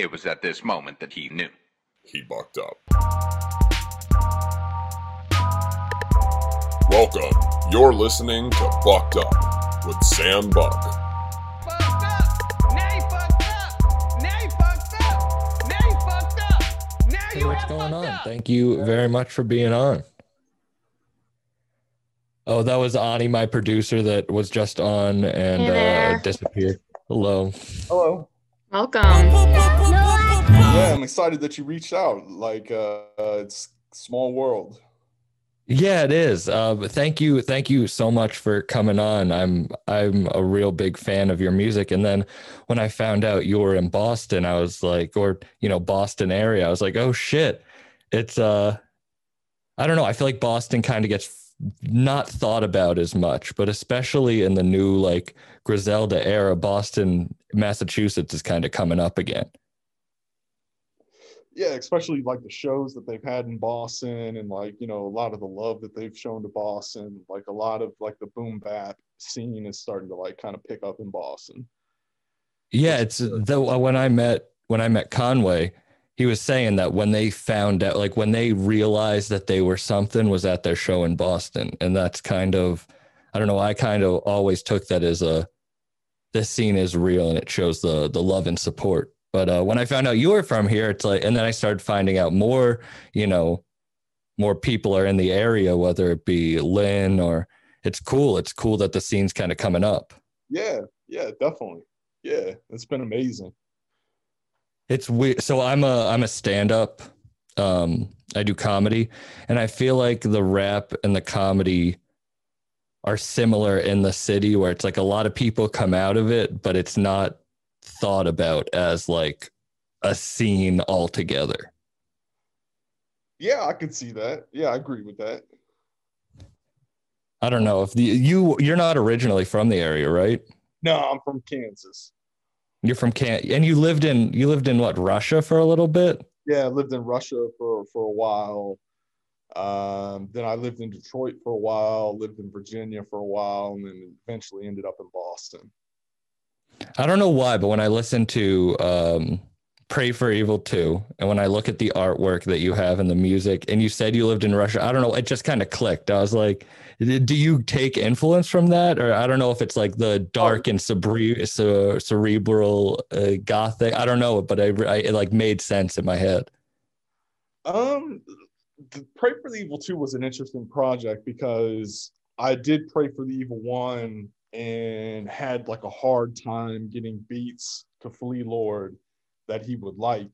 It was at this moment that he knew. He bucked up. Welcome. You're listening to Bucked Up with Sam Buck. fucked up. Now you fucked up. Now fucked up. Now you fucked up. Hey, what's going on? up. Thank you very much for being on. Oh, that was Ani, my producer, that was just on and Hey uh, disappeared. Hello. Hello. Welcome. Yeah, I'm excited that you reached out. Like, uh, uh it's small world. Yeah, it is. Uh, thank you, thank you so much for coming on. I'm I'm a real big fan of your music. And then when I found out you were in Boston, I was like, or you know, Boston area, I was like, oh shit, it's uh, I don't know. I feel like Boston kind of gets not thought about as much, but especially in the new like Griselda era, Boston, Massachusetts is kind of coming up again. Yeah, especially like the shows that they've had in Boston and like, you know, a lot of the love that they've shown to Boston. Like a lot of like the boom bap scene is starting to like kind of pick up in Boston. Yeah, it's the uh, when I met when I met Conway, he was saying that when they found out, like when they realized that they were something, was at their show in Boston, and that's kind of, I don't know, I kind of always took that as a, this scene is real and it shows the the love and support. But uh, when I found out you were from here, it's like, and then I started finding out more, you know, more people are in the area, whether it be Lynn or it's cool. It's cool that the scene's kind of coming up. Yeah, yeah, definitely. Yeah, it's been amazing. It's weird. So I'm a I'm a stand up. Um, I do comedy, and I feel like the rap and the comedy are similar in the city, where it's like a lot of people come out of it, but it's not thought about as like a scene altogether. Yeah, I can see that. Yeah, I agree with that. I don't know if the, you you're not originally from the area, right? No, I'm from Kansas. You're from Can and you lived in you lived in what Russia for a little bit. Yeah, I lived in Russia for for a while. Um, then I lived in Detroit for a while, lived in Virginia for a while, and then eventually ended up in Boston. I don't know why, but when I listen to um, Pray for Evil 2, and when I look at the artwork that you have and the music, and you said you lived in Russia, I don't know, it just kind of clicked. I was like, do you take influence from that? Or I don't know if it's like the dark and cebre- ce- cerebral uh, gothic. I don't know, but I, I, it like made sense in my head. Um, Pray for the Evil 2 was an interesting project because I did Pray for the Evil 1 and had like a hard time getting beats to Flee Lord that he would like.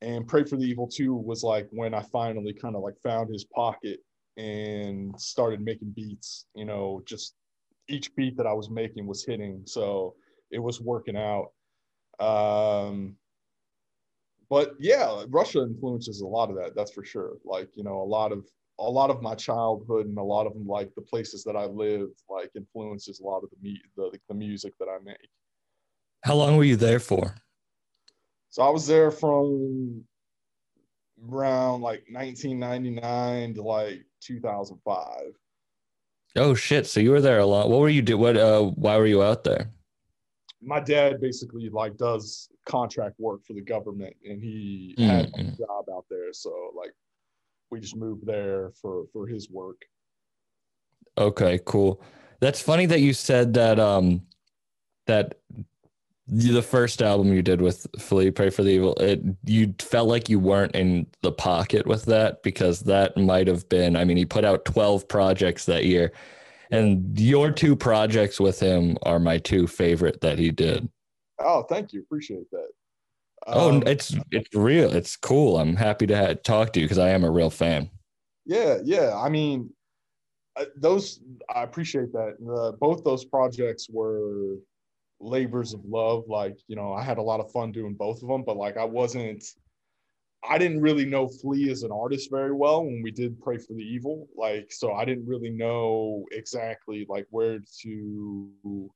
And Pray for the Evil 2 was like when I finally kind of like found his pocket and started making beats, you know, just each beat that I was making was hitting. So it was working out. Um, but yeah, Russia influences a lot of that. That's for sure. Like you know, a lot of a lot of my childhood and a lot of like the places that I lived, like influences a lot of the the the music that I make. How long were you there for? So I was there from around like 1999 to like 2005. Oh shit! So you were there a lot. What were you do? What? Uh, why were you out there? My dad basically like does contract work for the government, and he had a job out there. So like, we just moved there for for his work. Okay, cool. That's funny that you said that um that the first album you did with Flee Pray for the Evil, it you felt like you weren't in the pocket with that because that might have been I mean he put out 12 projects that year and your two projects with him are my two favorite that he did. Oh, thank you. Appreciate that. oh, Um, it's it's real. It's cool. I'm happy to ha- talk to you because I am a real fan. yeah, yeah. I mean, uh, those I appreciate that. Both those projects were labors of love. Like, you know, I had a lot of fun doing both of them, but like, I wasn't. I didn't really know Flee as an artist very well when we did Pray for the Evil. Like, so I didn't really know exactly like where to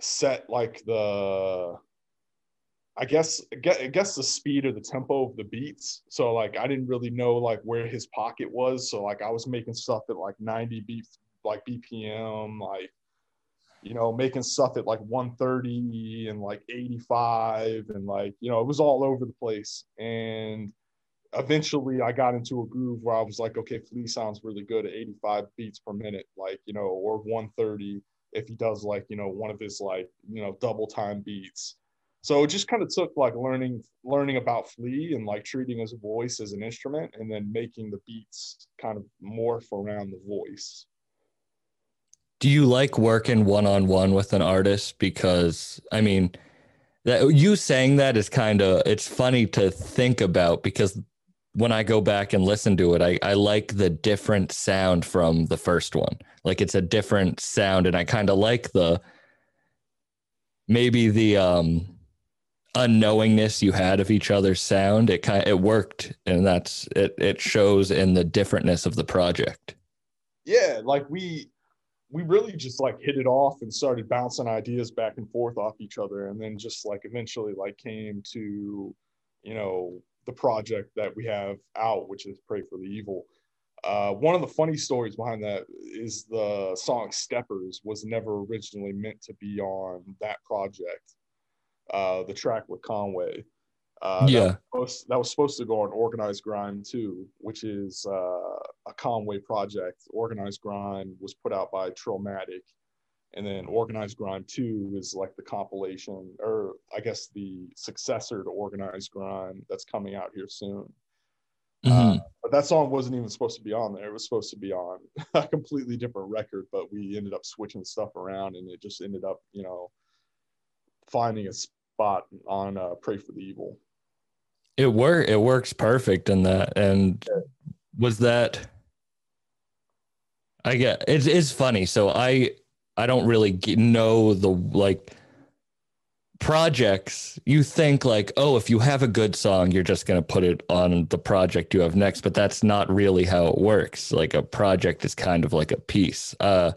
set like the I guess I guess- I guess the speed or the tempo of the beats. So like I didn't really know like where his pocket was. So like I was making stuff at like 90 beats like BPM, like you know, making stuff at like 130 and like 85 and like, you know, it was all over the place. And eventually I got into a groove where I was like, okay, Flee sounds really good at 85 beats per minute, like, you know, or 130 if he does like, you know, one of his like, you know, double time beats. So it just kind of took like learning learning about Flee and like treating his voice as an instrument and then making the beats kind of morph around the voice. Do you like working one on one with an artist? Because I mean, that you saying that is kind of it's funny to think about because when I go back and listen to it, I, I like the different sound from the first one. Like it's a different sound, and I kind of like the maybe the um unknowingness you had of each other's sound. It kind it worked, and that's it. It shows in the differentness of the project. Yeah, like we we really just like hit it off and started bouncing ideas back and forth off each other and then just like eventually like came to you know the project that we have out which is pray for the evil uh, one of the funny stories behind that is the song steppers was never originally meant to be on that project uh, the track with conway uh, Yeah. that was, that was supposed to go on organized grind too which is uh, a conway project organized grind was put out by trillmatic and then organized grind 2 is like the compilation or i guess the successor to organized grind that's coming out here soon Mhm. but that song wasn't even supposed to be on there. It was supposed to be on a completely different record, but we ended up switching stuff around and it just ended up, you know, finding a spot on uh, Pray for the Evil. It work. It works perfect in that. And was that? I get it's it's funny. So I I don't really know the like projects. You think like, oh, if you have a good song, you're just gonna put it on the project you have next. But that's not really how it works. Like a project is kind of like a piece. Uh,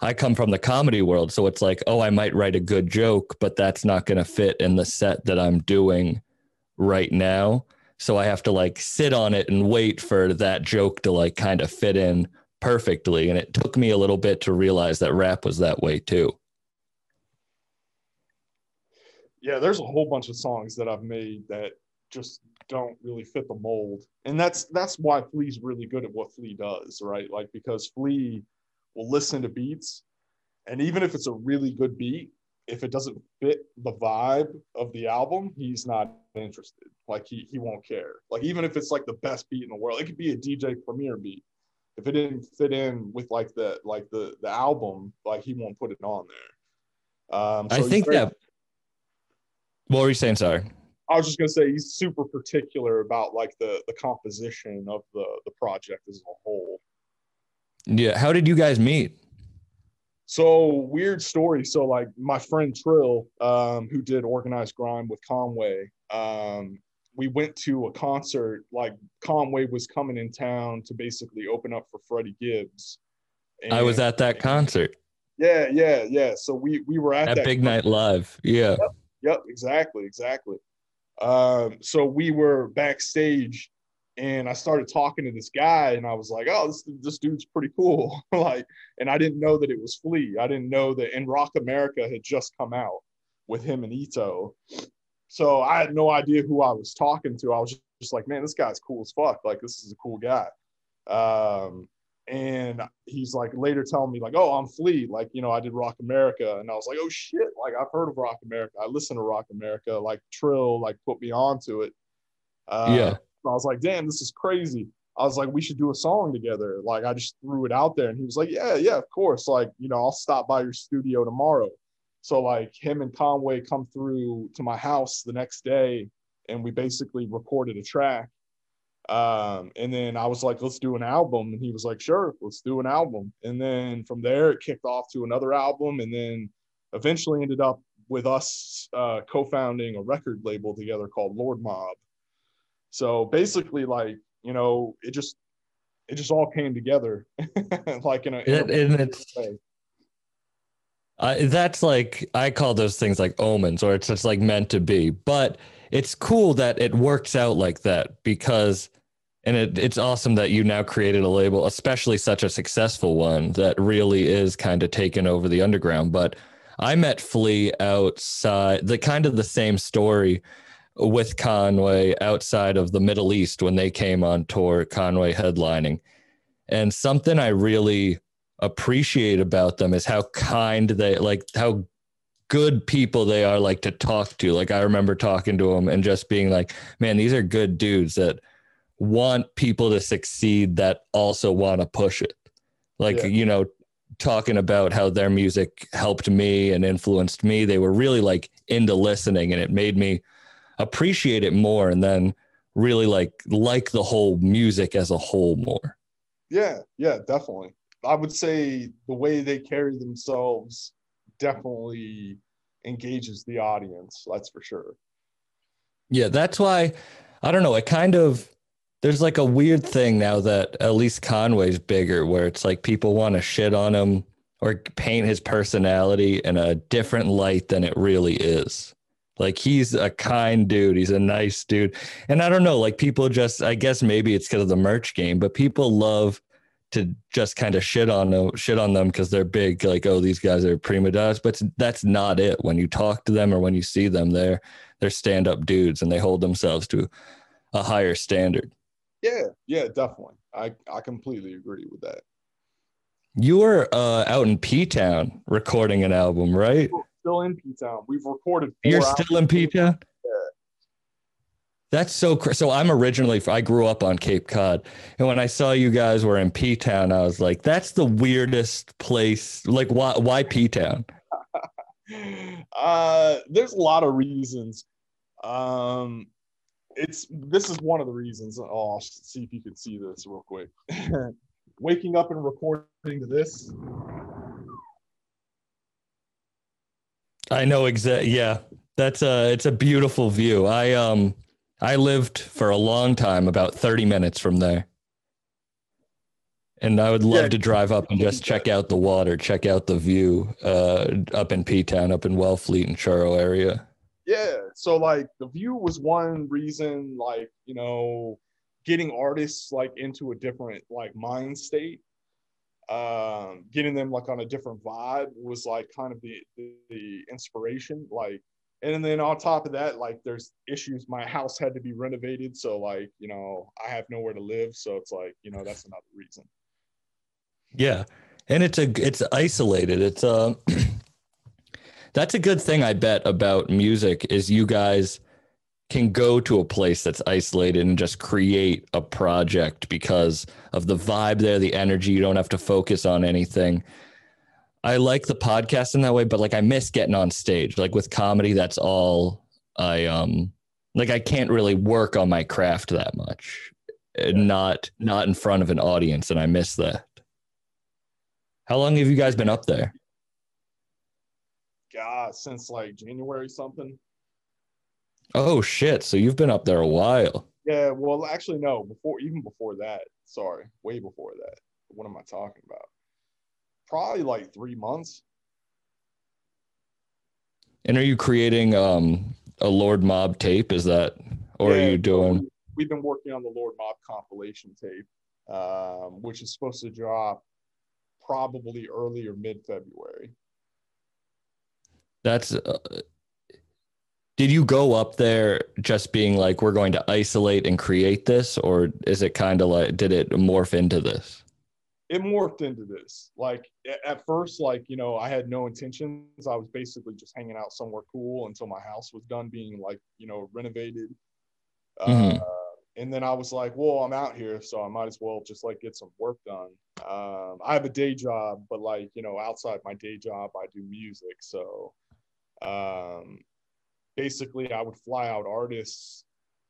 I come from the comedy world, so it's like, oh, I might write a good joke, but that's not gonna fit in the set that I'm doing right now. So I have to like sit on it and wait for that joke to like kind of fit in perfectly. And it took me a little bit to realize that rap was that way too. Yeah, there's a whole bunch of songs that I've made that just don't really fit the mold. And that's that's why Flee's really good at what Flee does, right? Like because Flee will listen to beats and even if it's a really good beat, if it doesn't fit the vibe of the album, he's not interested. Like he he won't care. Like even if it's like the best beat in the world, it could be a DJ Premier beat. If it didn't fit in with like the like the the album, like he won't put it on there. Um, I so he's think very- that. What were you saying? Sorry. I was just gonna say he's super particular about like the the composition of the the project as a whole. Yeah. How did you guys meet? So weird story. So like my friend Trill, um, who did organized grind with Conway, um, we went to a concert. Like Conway was coming in town to basically open up for Freddie Gibbs. I was at that concert Yeah, yeah, yeah. So we we were at at that Big Night Live. Yeah. Yep, exactly, exactly. Um, so we were backstage, and I started talking to this guy, and I was like, "Oh, this this dude's pretty cool." like, and I didn't know that it was Flee. I didn't know that, and Rock America had just come out with him and Eto. So I had no idea who I was talking to. I was just, just like, "Man, this guy's cool as fuck. Like, this is a cool guy." Um, and he's like later telling me like oh i'm flee. Like you know i did rock america. And i was like oh shit. Like i've heard of rock america. I listen to rock america like trill like put me onto it. Uh, Yeah. i was like damn this is crazy. I was like we should do a song together. Like i just threw it out there. And he was like yeah yeah of course. Like you know i'll stop by your studio tomorrow so like him and conway come through to my house the next day and we basically recorded a track um, and then I was like, let's do an album. And he was like, sure, let's do an album. And then from there, it kicked off to another album. And then eventually ended up with us uh, co founding a record label together called Lord Mobb. So basically, like, you know, it just, it just all came together like in a, in a and it's way. I that's like I call those things like omens, or it's just like meant to be. But it's cool that it works out like that because and it, it's awesome that you now created a label, especially such a successful one that really is kind of taken over the underground. But I met Flee outside the kind of the same story with Conway outside of the Middle East when they came on tour, Conway headlining. And something I really appreciate about them is how kind they like how good people they are like to talk to. Like I remember talking to them and just being like, man, these are good dudes that want people to succeed that also want to push it. Like, Yeah. you know, talking about how their music helped me and influenced me. They were really like into listening and it made me appreciate it more and then really like like the whole music as a whole more. Yeah, yeah, definitely. I would say the way they carry themselves definitely engages the audience. That's for sure. Yeah, that's why I don't know. It kind of there's like a weird thing now that at least Conway's bigger, where it's like people want to shit on him or paint his personality in a different light than it really is. Like he's a kind dude, he's a nice dude, and I don't know. Like people just, I guess maybe it's because of the merch game, but people love to just kind of shit on them, shit on them because they're big. Like, oh, these guys are prima donnas, but that's not it. When you talk to them or when you see them, they're they're stand up dudes and they hold themselves to a higher standard. Yeah, yeah, definitely. I I completely agree with that. You were uh, out in P Town recording an album, right? We're still in P Town. We've recorded. You're albums. still in P Town. That's so cra- so. I'm originally I grew up on Cape Cod, and when I saw you guys were in P Town, I was like, "That's the weirdest place." Like, why why P Town? uh there's a lot of reasons um it's this is one of the reasons oh I'll see if you can see this real quick waking up and recording to this I know exactly. Yeah, that's a it's a beautiful view. I um I lived for a long time, about thirty minutes from there, and I would love Yeah. to drive up and just check out the water, check out the view uh, up in P Town, up in Wellfleet and Truro area. yeah so like the view was one reason like you know getting artists like into a different like mind state um getting them like on a different vibe was like kind of the the, the inspiration like and then on top of that like there's issues my house had to be renovated so like you know i have nowhere to live so it's like you know that's another reason Yeah, and it's a it's isolated. It's um that's a good thing I bet about music is you guys can go to a place that's isolated and just create a project because of the vibe there, the energy. You don't have to focus on anything. I like the podcast in that way, but like I miss getting on stage. Like with comedy, that's all I um like I can't really work on my craft that much. Uh, Not not in front of an audience, and I miss that. How long have you guys been up there? god since like january something Oh shit! So you've been up there a while. yeah well actually no before even before that sorry way before that what am i talking about probably like three months And are you creating um a Lord Mobb tape? Is that or Yeah, are you doing we've been working on the lord mobb compilation tape um, which is supposed to drop probably early or mid-february that's uh, Did you go up there just being like we're going to isolate and create this or is it kind of like did it morph into this? It morphed into this. Like at first, like you know, I had no intentions. I was basically just hanging out somewhere cool until my house was done being like you know renovated. Mhm. Uh, and then I was like, well, I'm out here, so I might as well just like get some work done. Um, I have a day job, but like you know, outside my day job, I do music. So um, basically, I would fly out artists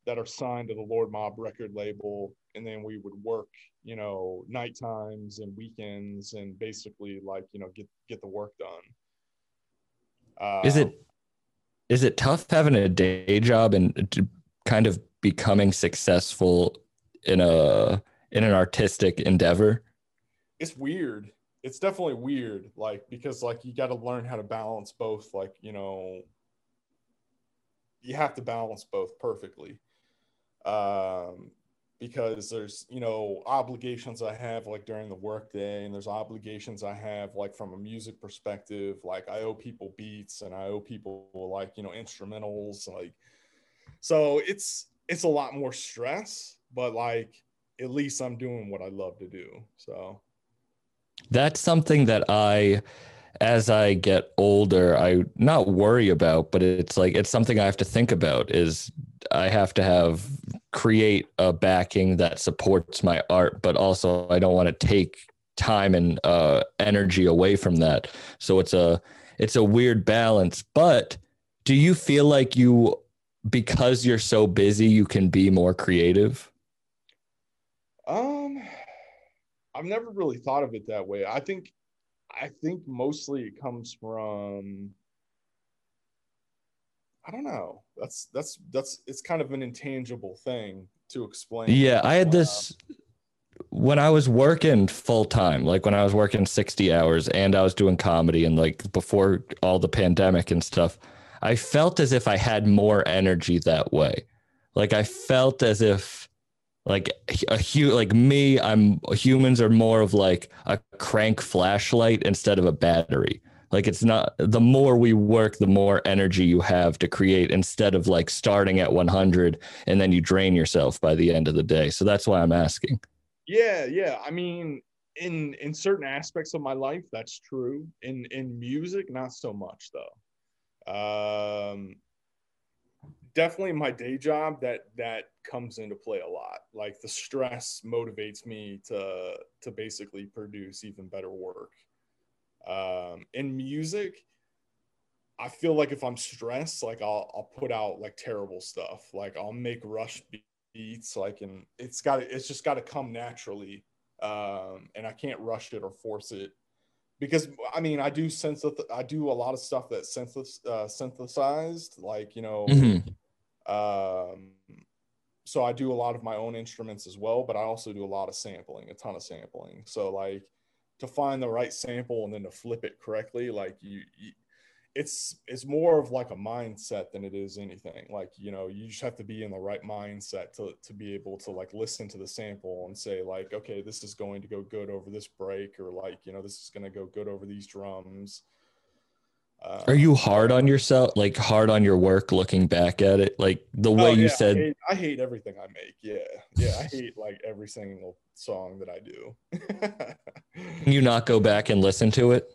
that are signed to the Lord Mobb record label, and then we would work, you know, night times and weekends, and basically like you know get get the work done. Uh, Is it is it tough having a day job and kind of becoming successful in a in an artistic endeavor? it's weird it's definitely weird like because like you got to learn how to balance both like you know you have to balance both perfectly um because there's you know obligations I have like during the workday, and there's obligations I have like from a music perspective. Like I owe people beats, and I owe people like you know instrumentals, like so it's it's a lot more stress, but like at least I'm doing what I love to do. So That's something that I, as I get older, I not worry about, but it's like it's something I have to think about. Is I have to have create a backing that supports my art, but also I don't want to take time and uh, energy away from that. So it's a it's a weird balance. But do you feel like you, because you're so busy, you can be more creative? Um, I've never really thought of it that way. I think, I think mostly it comes from. I don't know. That's that's that's it's kind of an intangible thing to explain. Yeah, I had this when I was working full time, like when I was working 60 hours and I was doing comedy and like before all the pandemic and stuff, I felt as if I had more energy that way. Like I felt as if like a hu- like me, I'm humans are more of like a crank flashlight instead of a battery. Like it's not the more we work, the more energy you have to create instead of like starting at 100 and then you drain yourself by the end of the day. So that's why I'm asking. Yeah, yeah. I mean, in in certain aspects of my life, that's true. In in music, not so much though. Um, definitely my day job that that comes into play a lot. Like the stress motivates me to to basically produce even better work. Um, in music, I feel like if I'm stressed, like I'll I'll put out like terrible stuff. Like I'll make rush beats, like and it's got to it's just got to come naturally, um, and I can't rush it or force it because I mean I do synth I do a lot of stuff that's synth uh, synthesized, like you know, Mhm. um, so I do a lot of my own instruments as well, but I also do a lot of sampling, a ton of sampling. So like to find the right sample and then to flip it correctly, like you, you it's it's more of like a mindset than it is anything. Like you know, you just have to be in the right mindset to to be able to like listen to the sample and say like, okay, this is going to go good over this break, or like you know, this is going to go good over these drums. Uh, Are you hard on yourself, like hard on your work looking back at it? Like the way Oh, you said, I hate, I hate everything I make. Yeah, yeah, I hate like every single song that I do. can you not go back and listen to it?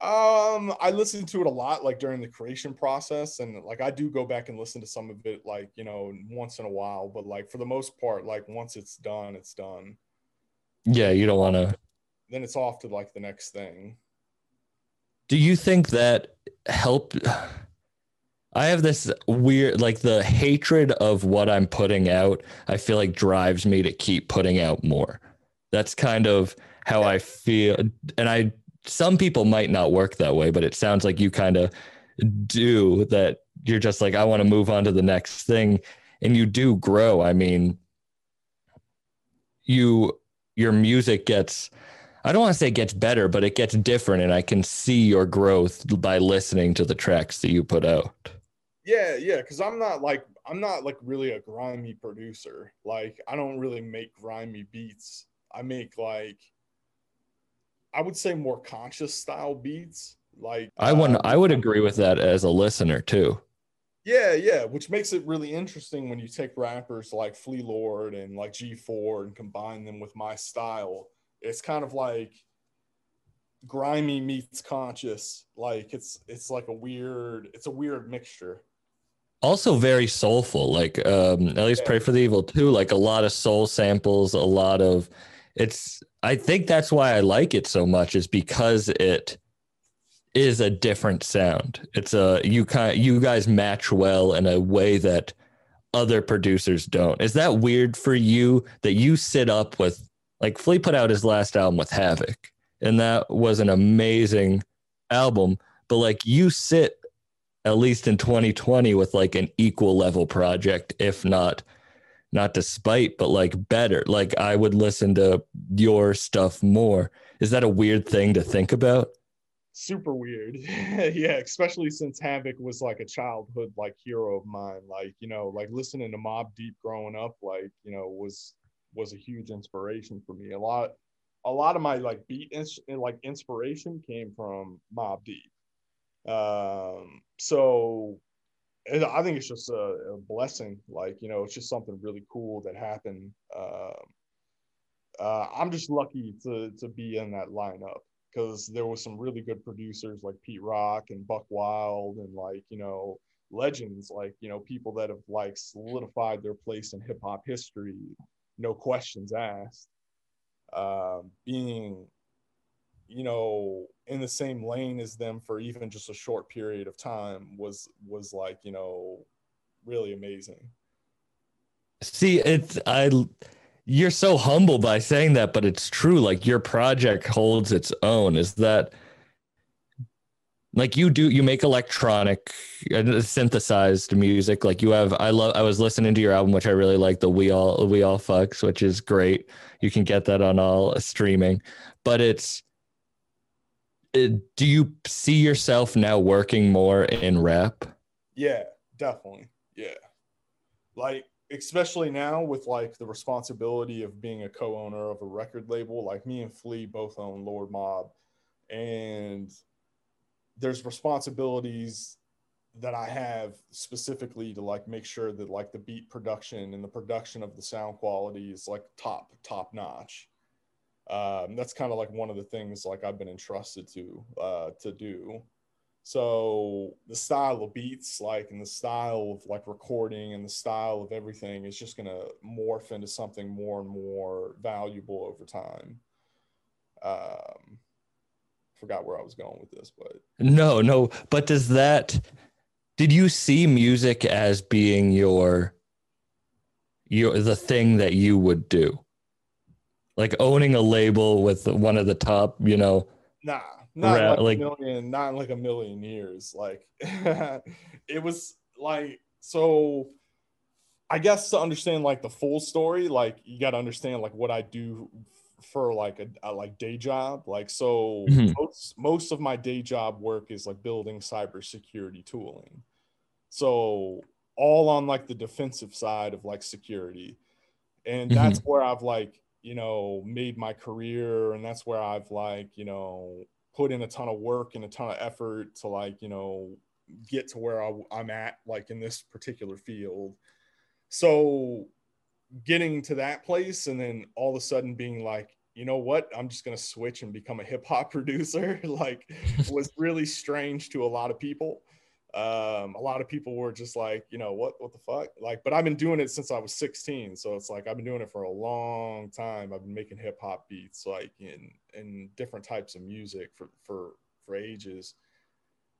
um, I listen to it a lot, like during the creation process, and like I do go back and listen to some of it, like you know, once in a while. But like for the most part, like once it's done, it's done. Yeah, you don't want to. Then it's off to like the next thing. Do you think that help? I have this weird, like the hatred of what I'm putting out, I feel like drives me to keep putting out more. That's kind of how I feel. And I, some people might not work that way, but it sounds like you kind of do that. You're just like, I want to move on to the next thing. And you do grow. I mean, you, your music gets, I don't want to say it gets better, but it gets different. And I can see your growth by listening to the tracks that you put out. Yeah, yeah, because I'm not like I'm not like really a grimy producer. Like I don't really make grimy beats. I make like I would say more conscious style beats. Like I want, uh, I would agree with that as a listener too. Yeah, yeah, which makes it really interesting when you take rappers like Flee Lord and like G4 and combine them with my style. It's kind of like grimy meets conscious. Like it's it's like a weird it's a weird mixture. Also very soulful. Like um at least Yeah. Pray for the Evil too. Like a lot of soul samples, a lot of it's I think that's why I like it so much, is because it is a different sound. It's a you kind you guys match well in a way that other producers don't. Is that weird for you that you sit up with like Flee put out his last album with Havoc, and that was an amazing album, but like you sit at least in 2020 with like an equal level project, if not not despite, but like better. Like I would listen to your stuff more. Is that a weird thing to think about? super weird yeah especially since havoc was like a childhood like hero of mine like you know like listening to mobb deep growing up like you know was was a huge inspiration for me. A lot, a lot of my like beat ins- like inspiration came from Mobb Deep. Um, so I think it's just a, a, blessing. Like you know, it's just something really cool that happened. Um, uh, I'm just lucky to to be in that lineup because there was some really good producers like Pete Rock and Buck Wild and like you know legends like you know people that have like solidified their place in hip hop history, no questions asked. Uh, being, you know, in the same lane as them for even just a short period of time was was like you know really amazing. See, it's I you're so humble by saying that, but it's true. Like your project holds its own. Is that like you do? You make electronic, uh, synthesized music. Like you have. I love. I was listening to your album, which I really like. The we all we all fucks, which is great. You can get that on all streaming, but it's. It, do you see yourself now working more in rap? Yeah, definitely. Yeah, like especially now with like the responsibility of being a co-owner of a record label like me and flee both own lord mobb and there's responsibilities that i have specifically to like make sure that like the beat production and the production of the sound quality is like top top notch um, that's kind of like one of the things like i've been entrusted to uh, to do so the style of beats, like, and the style of like recording and the style of everything is just to morph into something more and more valuable over time. Um, forgot where I was going with this, but no, no. But does that, did you see music as being your, your, the thing that you would do? Like owning a label with one of the top, you know, nah not like, like, a million, not like a million years. Like it was like so. I guess to understand like the full story, like you got to understand like what I do for like a, a like day job. Like so, mm-hmm. most most of my day job work is like building cybersecurity tooling. So all on like the defensive side of like security, and mm-hmm. that's where I've like you know made my career, and that's where I've like you know put in a ton of work and a ton of effort to like you know get to where I, i'm at like in this particular field so getting to that place and then all of a sudden being like you know what i'm just going to switch and become a hip hop producer like was really strange to a lot of people um, a lot of people were just like, you know, what, what the fuck? Like, but I've been doing it since I was 16. So it's like, I've been doing it for a long time. I've been making hip hop beats, like in, in different types of music for, for, for ages.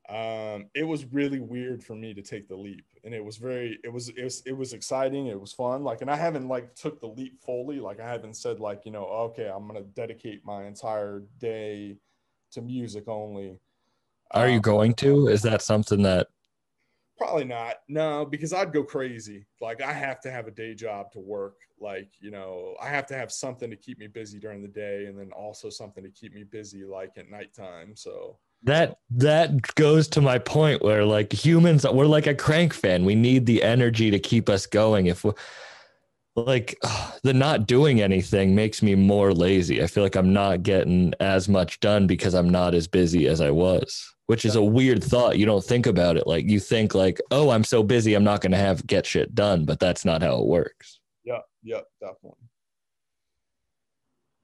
Um, it was really weird for me to take the leap and it was very, it was, it was, it was exciting. It was fun. Like, and I haven't like took the leap fully. Like I haven't said like, you know, okay, I'm going to dedicate my entire day to music only are you um, going to? Is that something that probably not? No, because I'd go crazy. Like I have to have a day job to work. Like, you know, I have to have something to keep me busy during the day and then also something to keep me busy like at nighttime. So that that goes to my point where like humans we're like a crank fan. We need the energy to keep us going. If we like the not doing anything makes me more lazy. I feel like I'm not getting as much done because I'm not as busy as I was which is a weird thought. You don't think about it like you think like, oh, I'm so busy, I'm not going to have get shit done, but that's not how it works. Yeah, yeah, definitely.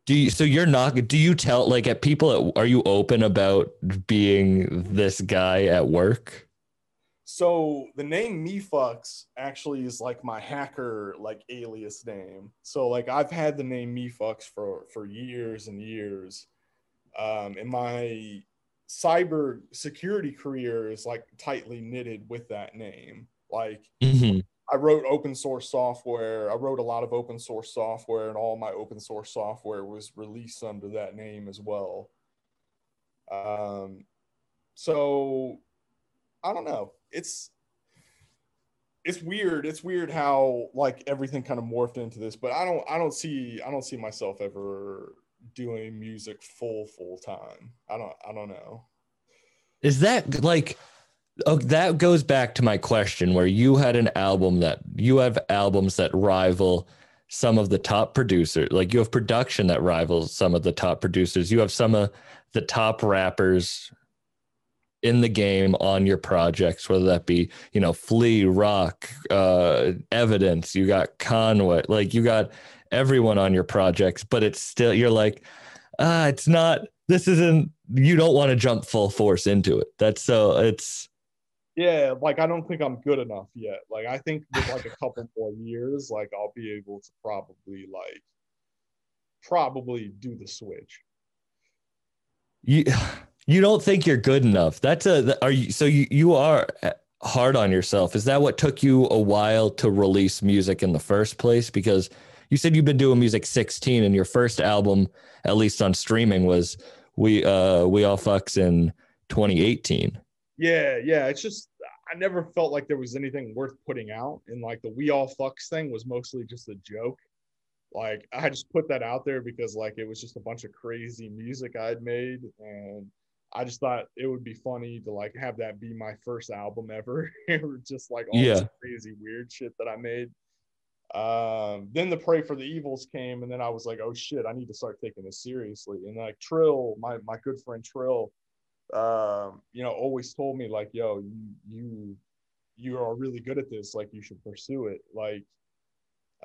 Do you, so you're not do you tell like at people at, are you open about being this guy at work? So the name Mephux actually is like my hacker like alias name. So like I've had the name Mephux for for years and years. Um, and my cyber security career is like tightly knitted with that name. Like mm-hmm. I wrote open source software. I wrote a lot of open source software, and all my open source software was released under that name as well. Um, so I don't know. It's it's weird. It's weird how like everything kind of morphed into this, but I don't I don't see I don't see myself ever doing music full full time. I don't I don't know. Is that like oh, that goes back to my question where you had an album that you have albums that rival some of the top producers. Like you have production that rivals some of the top producers. You have some of the top rappers in the game on your projects, whether that be, you know, Flee, Rock, uh, Evidence, you got Conway, like you got everyone on your projects, but it's still, you're like, ah, it's not, this isn't, you don't want to jump full force into it. That's so, it's, yeah, like I don't think I'm good enough yet. Like I think with like a couple more years, like I'll be able to probably like probably do the switch. you, you don't think you're good enough. That's a, are you, so you, you are hard on yourself. Is that what took you a while to release music in the first place? Because you said you've been doing music 16 and your first album, at least on streaming was we, uh, we all fucks in 2018. Yeah, yeah. It's just I never felt like there was anything worth putting out. And like the we all fucks thing was mostly just a joke. Like I just put that out there because like it was just a bunch of crazy music I'd made and I just thought it would be funny to like have that be my first album ever. it was just like all this crazy weird shit that I made. Um, then the Pray for the Evils came, and then I was like, oh shit, I need to start taking this seriously. And like Trill, my my good friend Trill, um, you know, always told me like, yo, you you you are really good at this. Like you should pursue it. Like,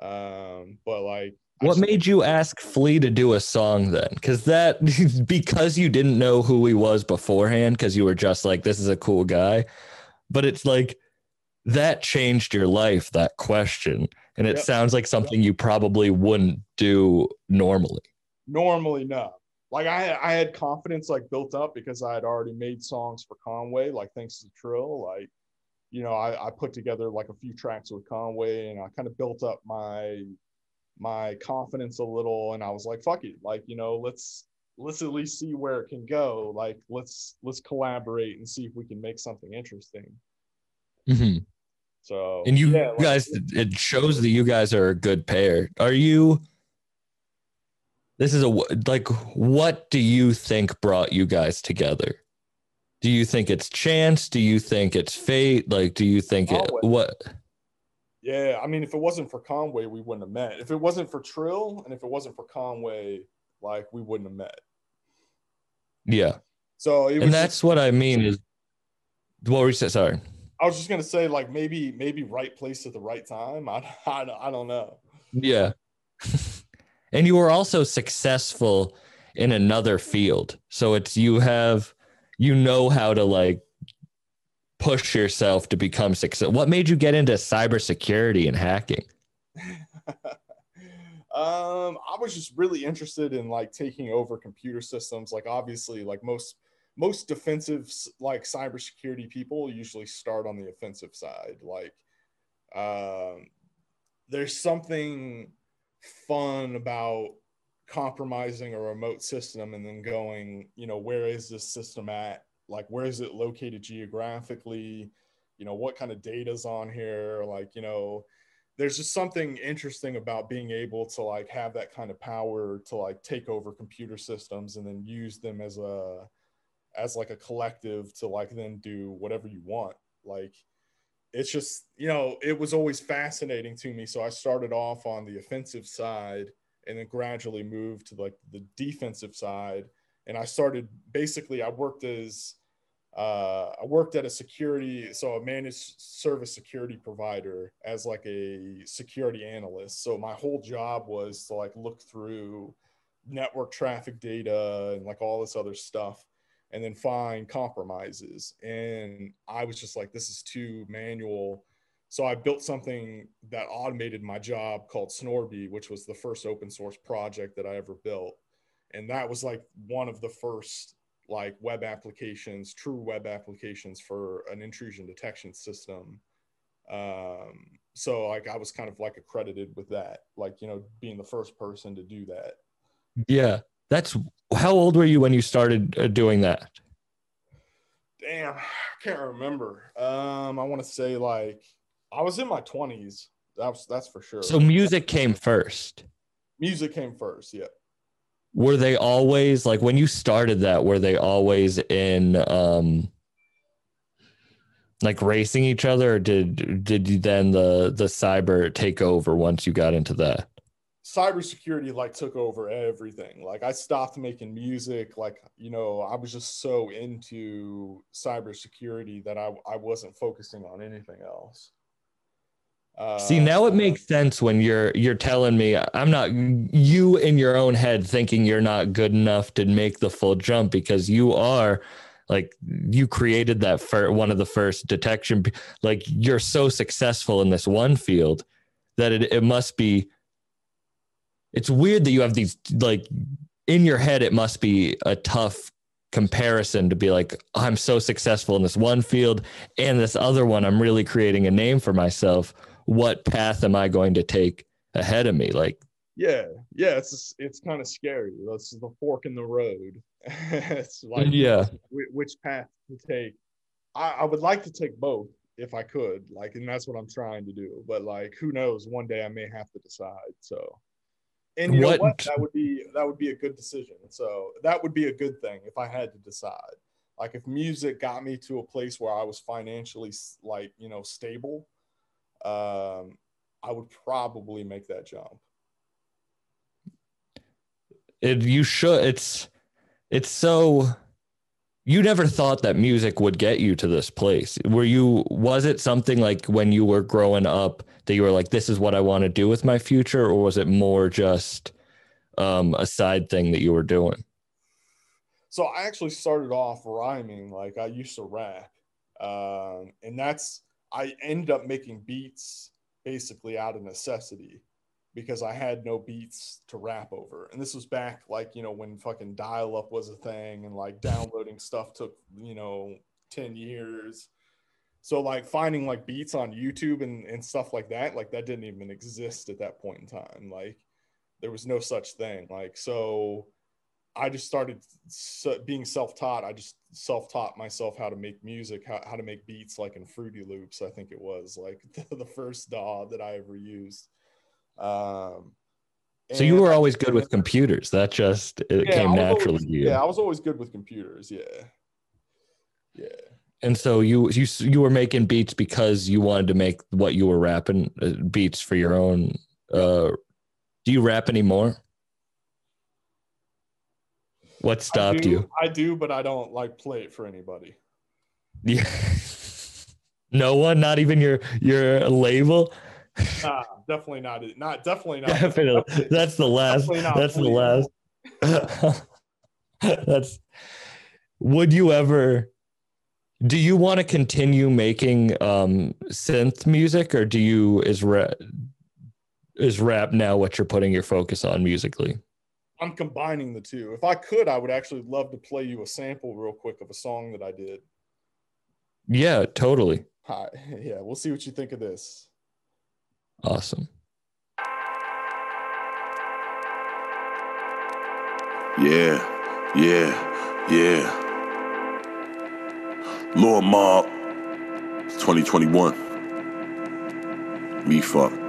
um, but like What just- made you ask Flee to do a song then? Because that, because you didn't know who he was beforehand, because you were just like, this is a cool guy. But it's like, that changed your life, that question. And it Yep. sounds like something you probably wouldn't do normally. normally no like i i had confidence like built up because i had already made songs for conway like thanks to trill like you know i i put together like a few tracks with conway and i kind of built up my my confidence a little and i was like fuck it like you know let's let's at least see where it can go like let's let's collaborate and see if we can make something interesting Mm-hmm. so And you yeah, like- guys, it shows that you guys are a good pair. Are you? This is a like. What do you think brought you guys together? Do you think it's chance? Do you think it's fate? Like, do you think it, what? Yeah, I mean, if it wasn't for Conway, we wouldn't have met. If it wasn't for Trill and if it wasn't for Conway, like we wouldn't have met. Yeah, So it was and that's what I mean. Is what were you saying? Sorry. I was just gonna say like maybe maybe right place at the right time. I I, I don't know. Yeah. And you were also successful in another field. So it's you have you know how to like push yourself to become successful. What made you get into cybersecurity and hacking? um, I was just really interested in like taking over computer systems. Like obviously, like most most defensive like cybersecurity people usually start on the offensive side. Like, um, there's something fun about compromising a remote system and then going, you know, where is this system at? Like, where is it located geographically? You know, what kind of data's on here? Like, you know, there's just something interesting about being able to like have that kind of power to like take over computer systems and then use them as a as like a collective to like then do whatever you want like it's just you know it was always fascinating to me. So i started off on the offensive side and then gradually moved to like the defensive side. And i started basically i worked as uh, I worked at a security, so a managed service security provider as like a security analyst. So my whole job was to like look through network traffic data and like all this other stuff and then find compromises. And I was just like, this is too manual. So I built something that automated my job called Snorby, which was the first open source project that I ever built. And that was like one of the first like web applications, true web applications for an intrusion detection system. Um, so like I was kind of like accredited with that, like you know, being the first person to do that. Yeah. That's how old were you when you started uh, doing that? Damn, I can't remember. Um, I want to say like I was in my twenties. That's that's for sure. So music came first. music came first, yeah. Were they always like when you started that were they always in um like racing each other or did did you then the the cyber take over once you got into that? Cybersecurity like took over everything. Like I stopped making music. Like you know, I was just so into cybersecurity that I I wasn't focusing on anything else. Uh, See, now it makes sense when you're you're telling me I'm not you in your own head thinking you're not good enough to make the full jump because you are like you created that for one of the first detection like you're so successful in this one field that it, it must be it's weird that you have these like in your head it must be a tough comparison to be like i'm so successful in this one field and this other one i'm really creating a name for myself what path am i going to take ahead of me like yeah, yeah, it's it's kind of scary. That's the fork in the road. it's like yeah which path to take. I, I would like to take both if I could, like, and that's what I'm trying to do. But like, who knows? One day I may have to decide. So, and you What- know what? That would be that would be a good decision. So that would be a good thing if I had to decide. Like, if music got me to a place where I was financially like you know stable, um, I would probably make that jump. it you should it's it's so you never thought that music would get you to this place were you was it something like when you were growing up that you were like this is what i want to do with my future or was it more just um, a side thing that you were doing So I actually started off rhyming. Like I used to rap, um, and that's I ended up making beats basically out of necessity because I had no beats to rap over. And this was back like you know when fucking dial up was a thing and like downloading stuff took you know ten years. So like finding like beats on YouTube and, and stuff like that, like that didn't even exist at that point in time. Like there was no such thing. Like so I just started being self-taught. I just self-taught myself how to make music, how, how to make beats, like in Fruity Loops. I think it was like the, the first DAW that I ever used. Um, so you were always good with computers that just it Yeah, came naturally always- to you Yeah, I was always good with computers. Yeah, yeah. and so you you you were making beats because you wanted to make what you were rapping uh, beats for your own uh do you rap anymore what I stopped do- you I do, but I don't like play it for anybody. Yeah. no one, not even your your label. Nah, definitely not. Not definitely not. Definitely. That's the last. That's the last. that's. Would you ever? Do you want to continue making um synth music, or do you is rap is rap now what you're putting your focus on musically? I'm combining the two. If I could, I would actually love to play you a sample real quick of a song that I did. Yeah, totally. Hi. Yeah, we'll see what you think of this. Awesome. Yeah, yeah, yeah. Lord Mobb, 2021. Mephux.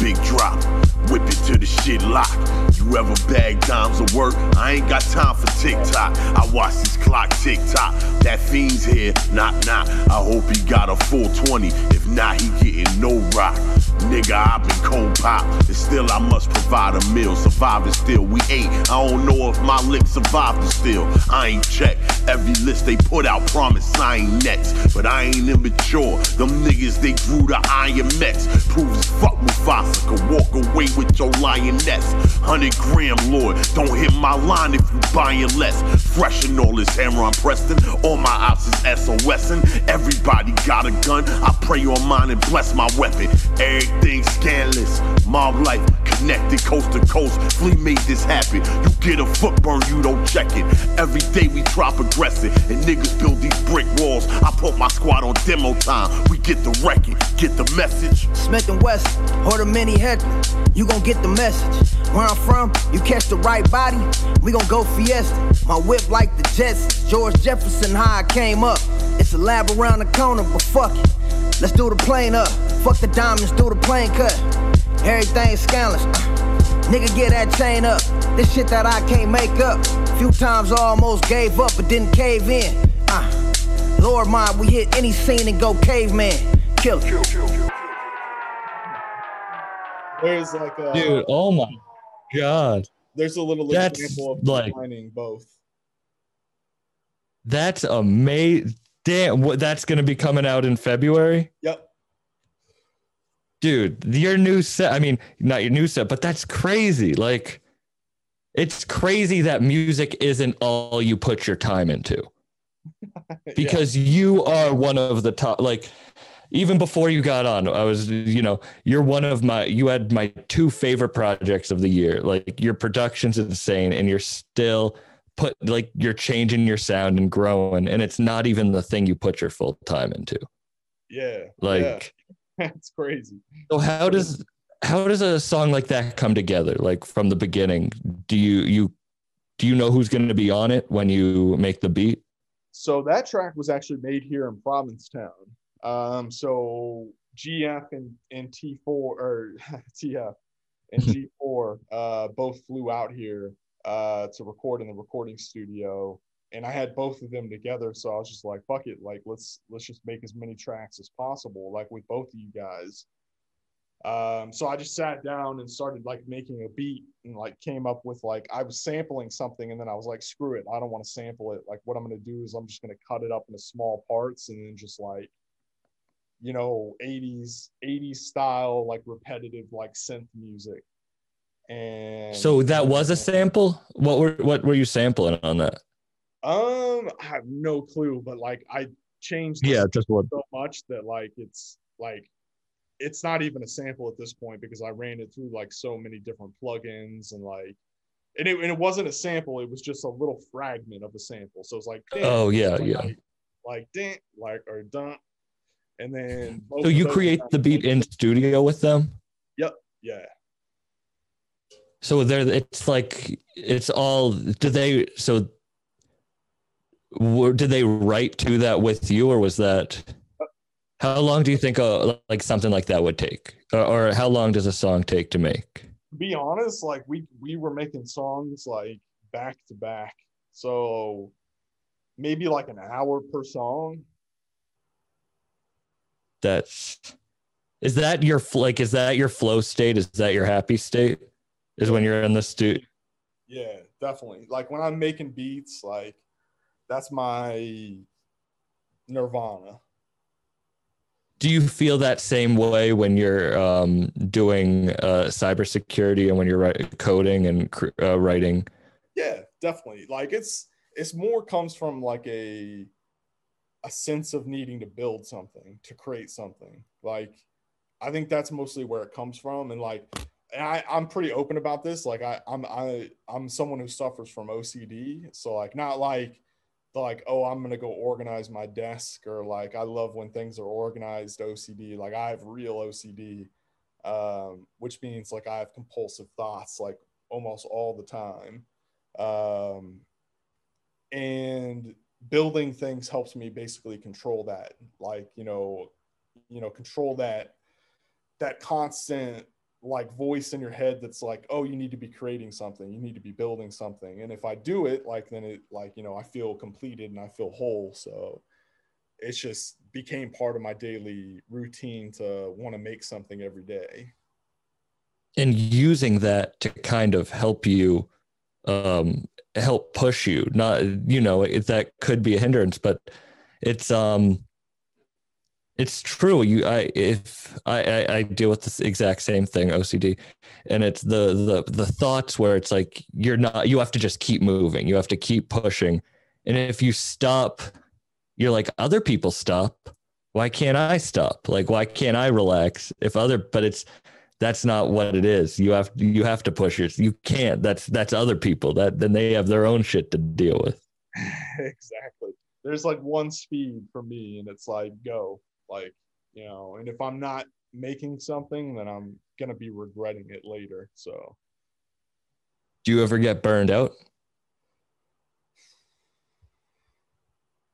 Big drop. Whip it till the shit lock. You ever bag dimes of work? I ain't got time for TikTok. I watch this clock tick tock. That fiend's here, knock knock. I hope he got a full 20. If not, he getting no rock. Nigga, I've been cold pop. And still I must provide a meal. Surviving still, we ate. I don't know if my lick survived the still. I ain't check. Every list they put out promise I ain't next. But I ain't immature. Them niggas, they grew Iron Mets. Proves fuck Mufasa could walk away with your lioness. 100 gram lord, don't hit my line if you buying less. Fresh and all this hammer on Preston. All my ops is SOS and everybody got a gun. I pray on mine and bless my weapon. Everything scandalous. Mob life connected coast to coast. Flee made this happen. You get a foot burn, you don't check it. Every day we drop aggressive and niggas build these brick walls. I put my squad on demo time. We get the record, get the message. Smith and West, or the mini heckler. You gon' get the message. Where I'm from, you catch the right body, we gon' go fiesta. My whip like the Jets, George Jefferson, how I came up. It's a lab around the corner, but fuck it. Let's do the plane up. Fuck the diamonds, do the plane cut. Everything scandalous. Uh, nigga, get that chain up. This shit that I can't make up. Few times I almost gave up, but didn't cave in. Uh, Lord mine, we hit any scene and go caveman. Kill it. There's like a Dude, oh my god. there's a little That's example of like- combining both. That's amazing. Damn, what that's gonna be coming out in February? Yep. Dude, your new set. I mean, not your new set, but that's crazy. Like, it's crazy that music isn't all you put your time into. because you are one of the top like even before you got on i was you know you're one of my you had my two favorite projects of the year like your production's insane and you're still put like you're changing your sound and growing and it's not even the thing you put your full time into yeah. like yeah. it's crazy. so how does how does a song like that come together like from the beginning do you you do you know who's going to be on it when you make the beat So that track was actually made here in Provincetown. Um, so GF and, and T4 or TF and G4 uh, both flew out here uh, to record in the recording studio. And I had both of them together. So I was just like, fuck it. Like, let's, let's just make as many tracks as possible, like with both of you guys. Um, so I just sat down and started like making a beat and like came up with like I was sampling something and then I was like, screw it, I don't want to sample it. Like what I'm gonna do is I'm just gonna cut it up into small parts and then just like, you know, 80s, 80s style, like repetitive, like synth music. And so that was a sample what were what were you sampling on that Um, I have no clue, but like I changed yeah just so much that like it's like it's not even a sample at this point because I ran it through like so many different plugins and like and it, and it wasn't a sample, it was just a little fragment of a sample. So it's like Oh, yeah, like, yeah. like, like dent, like or dun, and then So you create the beat in studio with them? Yep yeah. So there, it's like it's all. do they? So, did they write to that with you, or was that? How long do you think uh, like something like that would take, or, or how long does a song take to make? To be honest, like we we were making songs like back to back. So maybe like an hour per song. That's is that your like is that your flow state? Is that your happy state? Is when you're in the studio? Yeah, definitely. Like when I'm making beats, like that's my nirvana. Do you feel that same way when you're um, doing uh, cybersecurity and when you're write, coding and uh, writing? Yeah, definitely. Like it's it's more comes from like a a sense of needing to build something, to create something. Like I think that's mostly where it comes from. And like and I, I'm pretty open about this. Like I I'm I I'm someone who suffers from OCD. So like not like like, oh, I'm gonna go organize my desk or like I love when things are organized OCD. Like I have real OCD, um, which means like I have compulsive thoughts like almost all the time. Um, and building things helps me basically control that like you know you know control that that constant like voice in your head that's like oh you need to be creating something. You need to be building something. And if i do it like then it like you know i feel completed and i feel whole. So it's just became part of my daily routine to want to make something every day. And using that to kind of help you um help push you not you know that could be a hindrance but it's um it's true. You i if I, I i deal with this exact same thing ocd and it's the the the thoughts where it's like you're not you have to just keep moving. You have to keep pushing. And if you stop you're like other people stop. Why can't i stop? Like why can't i relax if other but it's that's not what it is. You have you have to push it you can't. That's that's other people. That then they have their own shit to deal with. Exactly. There's like one speed for me and it's like go like you know and if i'm not making something then i'm gonna be regretting it later so. Do you ever get burned out?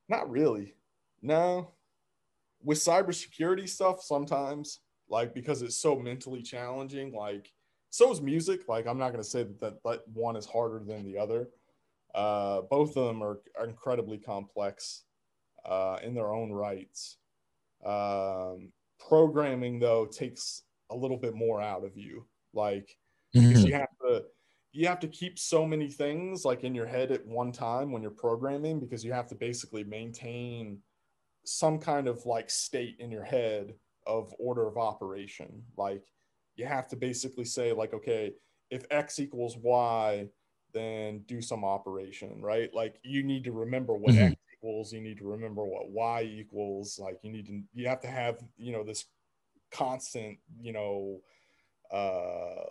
Not really. No. With cybersecurity stuff sometimes like because it's so mentally challenging like so is music like i'm not going to say that, that that one is harder than the other. Uh, both of them are, are incredibly complex uh, in their own rights um, programming though takes a little bit more out of you like because Mhm. you have to you have to keep so many things like in your head at one time when you're programming because you have to basically maintain some kind of like state in your head of order of operation like you have to basically say like okay if x equals y then do some operation right like you need to remember what Mhm. x equals you need to remember what y equals like you need to you have to have you know this constant you know uh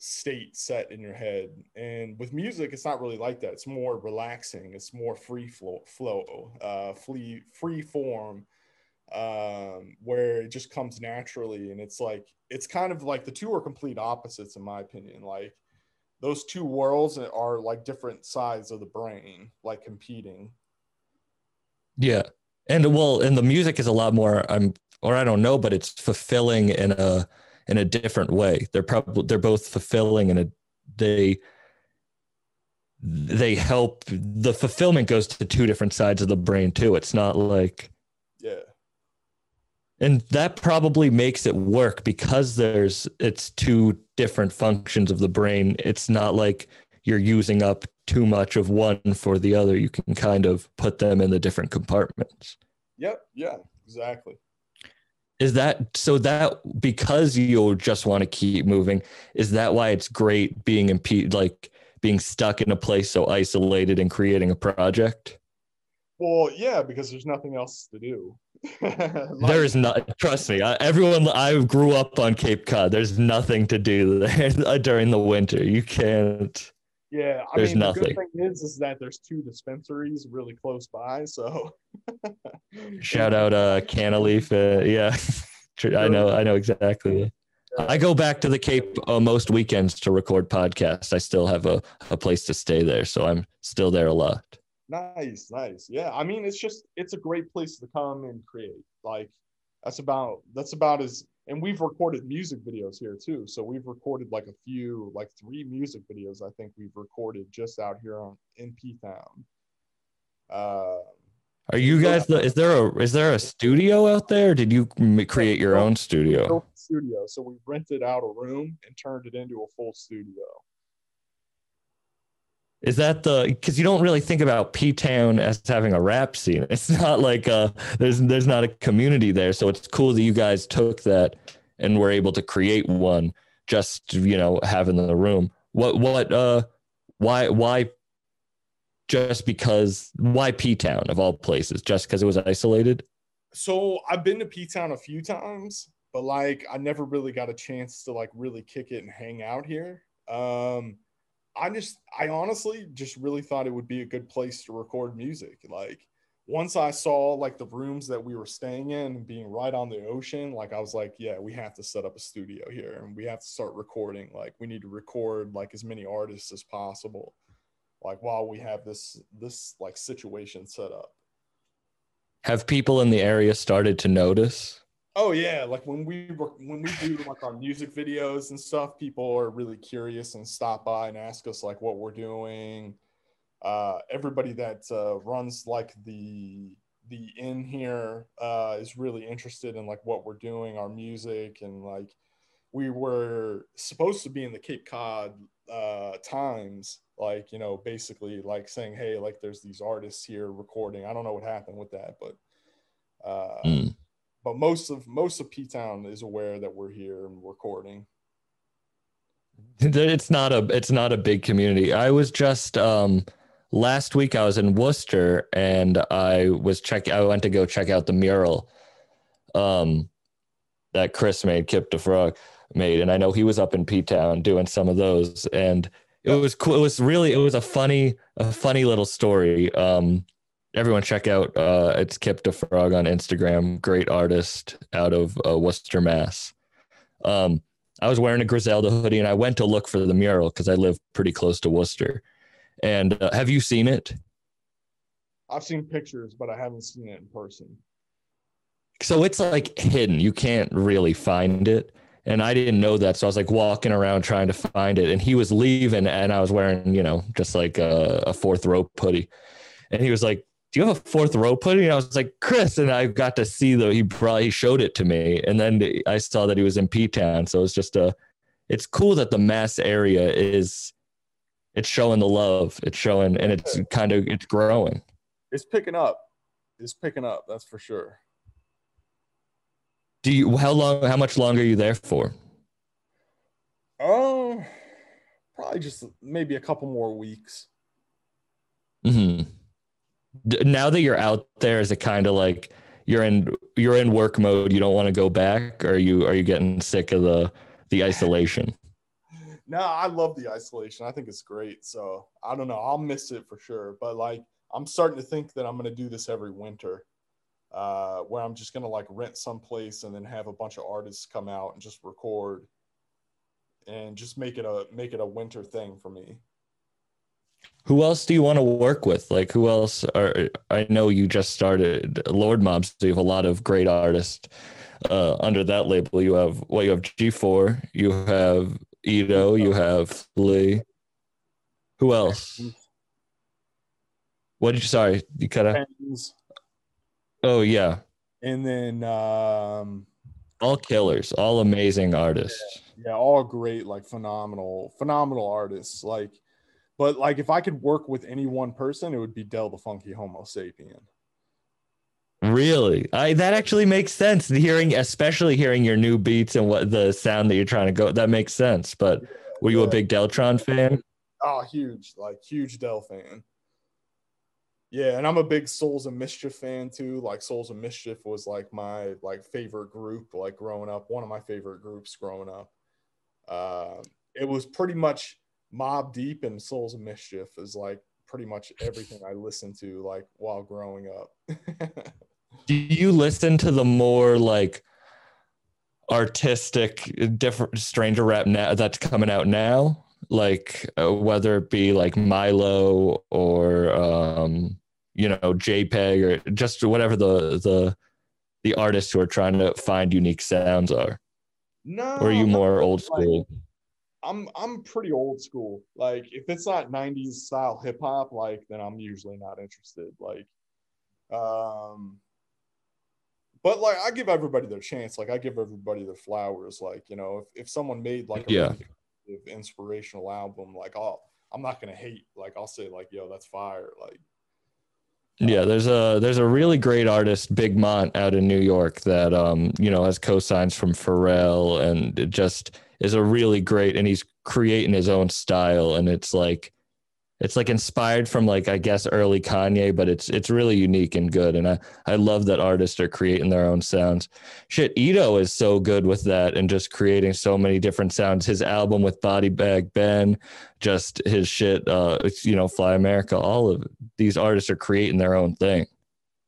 state set in your head. And with music it's not really like that. It's more relaxing. It's more free flow flow uh free free form um where it just comes naturally. And it's like it's kind of like the two are complete opposites in my opinion. Like those two worlds are like different sides of the brain like competing Yeah. And well, and the music is a lot more I'm or I don't know, but it's fulfilling in a in a different way. They're probably they're both fulfilling and a they they help the fulfillment goes to two different sides of the brain too. It's not like yeah and that probably makes it work because there's it's two different functions of the brain. It's not like you're using up too much of one for the other. You can kind of put them in the different compartments. yep yeah exactly is that so that because you'll just want to keep moving is that why it's great being impede like being stuck in a place so isolated and creating a project well yeah because there's nothing else to do there is not trust me I, everyone i grew up on cape cod there's nothing to do there during the winter you can't Yeah, I There's mean, the good thing is, is that there's two dispensaries really close by. So, shout out uh canaleaf uh, yeah i know i know exactly i go back to the cape uh, most weekends to record podcasts i still have a, a place to stay there so i'm still there a lot Nice, nice. Yeah, I mean, it's just it's a great place to come and create. Like, that's about that's about as. And we've recorded music videos here too. So we've recorded like a few, like three music videos. I think we've recorded just out here on in P Town. Uh, Are you guys the? Is there a is there a studio out there? Did you create your own studio? studio. So we rented out a room and turned it into a full studio. Is that the? Because you don't really think about P Town as having a rap scene. It's not like uh there's there's not a community there. So it's cool that you guys took that and were able to create one. Just you know having the room. What what uh why why just because why P Town of all places? Just because it was isolated? so I've been to P Town a few times, but like I never really got a chance to like really kick it and hang out here. Um, I just, I honestly just really thought it would be a good place to record music. Like once I saw like the rooms that we were staying in being right on the ocean, like I was like, yeah, we have to set up a studio here and we have to start recording. Like we need to record like as many artists as possible. Like while we have this this like situation set up. Have people in the area started to notice? Oh yeah, like when we were when we do like our music videos and stuff, people are really curious and stop by and ask us like what we're doing. Uh, everybody that uh, runs like the the inn here uh, is really interested in like what we're doing, our music, and like we were supposed to be in the Cape Cod uh, Times, like you know, basically like saying, hey, like there's these artists here recording. I don't know what happened with that, but. Uh, Mm. But most of most of P Town is aware that we're here and recording. it's not a it's not a big community i was just um last week i was in worcester and i was check i went to go check out the mural um that chris made kip the frog made and i know he was up in p-town doing some of those and it was cool it was really it was a funny a funny little story um everyone check out uh it's kip the frog on instagram great artist out of uh, worcester mass um I was wearing a Griselda hoodie and I went to look for the mural because I live pretty close to Worcester. And uh, have you seen it? I've seen pictures, but I haven't seen it in person. So it's like hidden. You can't really find it. And I didn't know that. So I was like walking around trying to find it. And he was leaving and I was wearing, you know, just like a, a fourth row hoodie. And he was like, do you have a fourth row? And I was like, Chris. And I got to see the, he brought, he showed it to me. And then I saw that he was in P Town. So it's just a, it's cool that the mass area is it's showing the love. It's showing and it's kind of it's growing. It's picking up. It's picking up. That's for sure. Do you how long how much longer are you there for? Oh, probably just maybe a couple more weeks. hmm Now that you're out there, is it kind of like you're in you're in work mode? You don't want to go back, or are you are you getting sick of the the isolation? No, I love the isolation. I think it's great. So I don't know. I'll miss it for sure. But like, I'm starting to think that I'm going to do this every winter, uh, where I'm just going to like rent some place and then have a bunch of artists come out and just record, and just make it a make it a winter thing for me. Who else do you want to work with? Like who else are I know you just started Lord Mobbs, so you have a lot of great artists uh, under that label. You have well, you have G4, you have Eto, you have Lee. Who else? What did you sorry, you cut out? Oh yeah. And then um, All killers, all amazing artists. yeah, all great, like phenomenal, phenomenal artists. Like, but like if I could work with any one person, it would be Del the Funky Homo Sapien. Really? I that actually makes sense. Hearing especially hearing your new beats and what the sound that you're trying to go that makes sense. But were you a big Deltron fan? Oh, huge, like huge Del fan. Yeah, and I'm a big Souls of Mischief fan too. Like Souls of Mischief was like my like favorite group, like growing up. One of my favorite groups growing up. Uh, it was pretty much Mobb Deep and Souls of Mischief is like pretty much everything I listened to like while growing up. Do you listen to the more like artistic, different stranger rap now that's coming out now? Like uh, whether it be like Milo or um, you know JPEG or just whatever the the the artists who are trying to find unique sounds are. no, Or are you more old like- school? I'm I'm pretty old school. Like if it's not 90s style hip hop, like then I'm usually not interested. Like um but like I give everybody their chance. Like I give everybody their flowers. Like, you know, if, if someone made like a Yeah. really inspirational album, like I'll I'm not gonna hate. Like I'll say like, yo, that's fire. Like Yeah, there's a there's a really great artist, Big Mont, out in New York that um you know has cosigns from Pharrell and just is a really great and he's creating his own style and it's like it's like inspired from like I guess early Kanye, but it's it's really unique and good and I I love that artists are creating their own sounds. Shit, Eto is so good with that and just creating so many different sounds. His album with Body Bag Ben, just his shit, uh, you know, Fly America, all of it these artists are creating their own thing.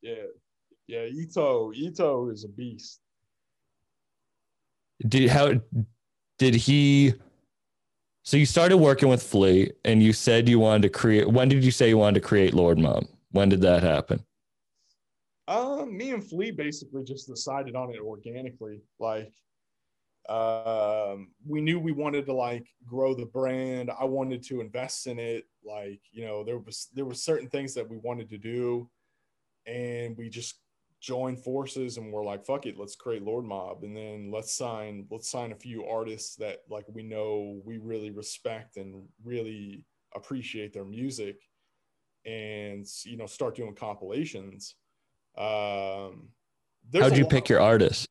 yeah. Yeah, Eto, Eto is a beast. Did how did he? So you started working with Flee, and you said you wanted to create. When did you say you wanted to create Lord Mobb? When did that happen? Um, me and Flee basically just decided on it organically. Like, um, we knew we wanted to like grow the brand. I wanted to invest in it. Like, you know, there was there were certain things that we wanted to do, and we just joined forces and we're like, fuck it, let's create Lord Mobb, and then let's sign let's sign a few artists that like we know we really respect and really appreciate their music, and you know, start doing compilations. Um, How'd you pick of- your artists?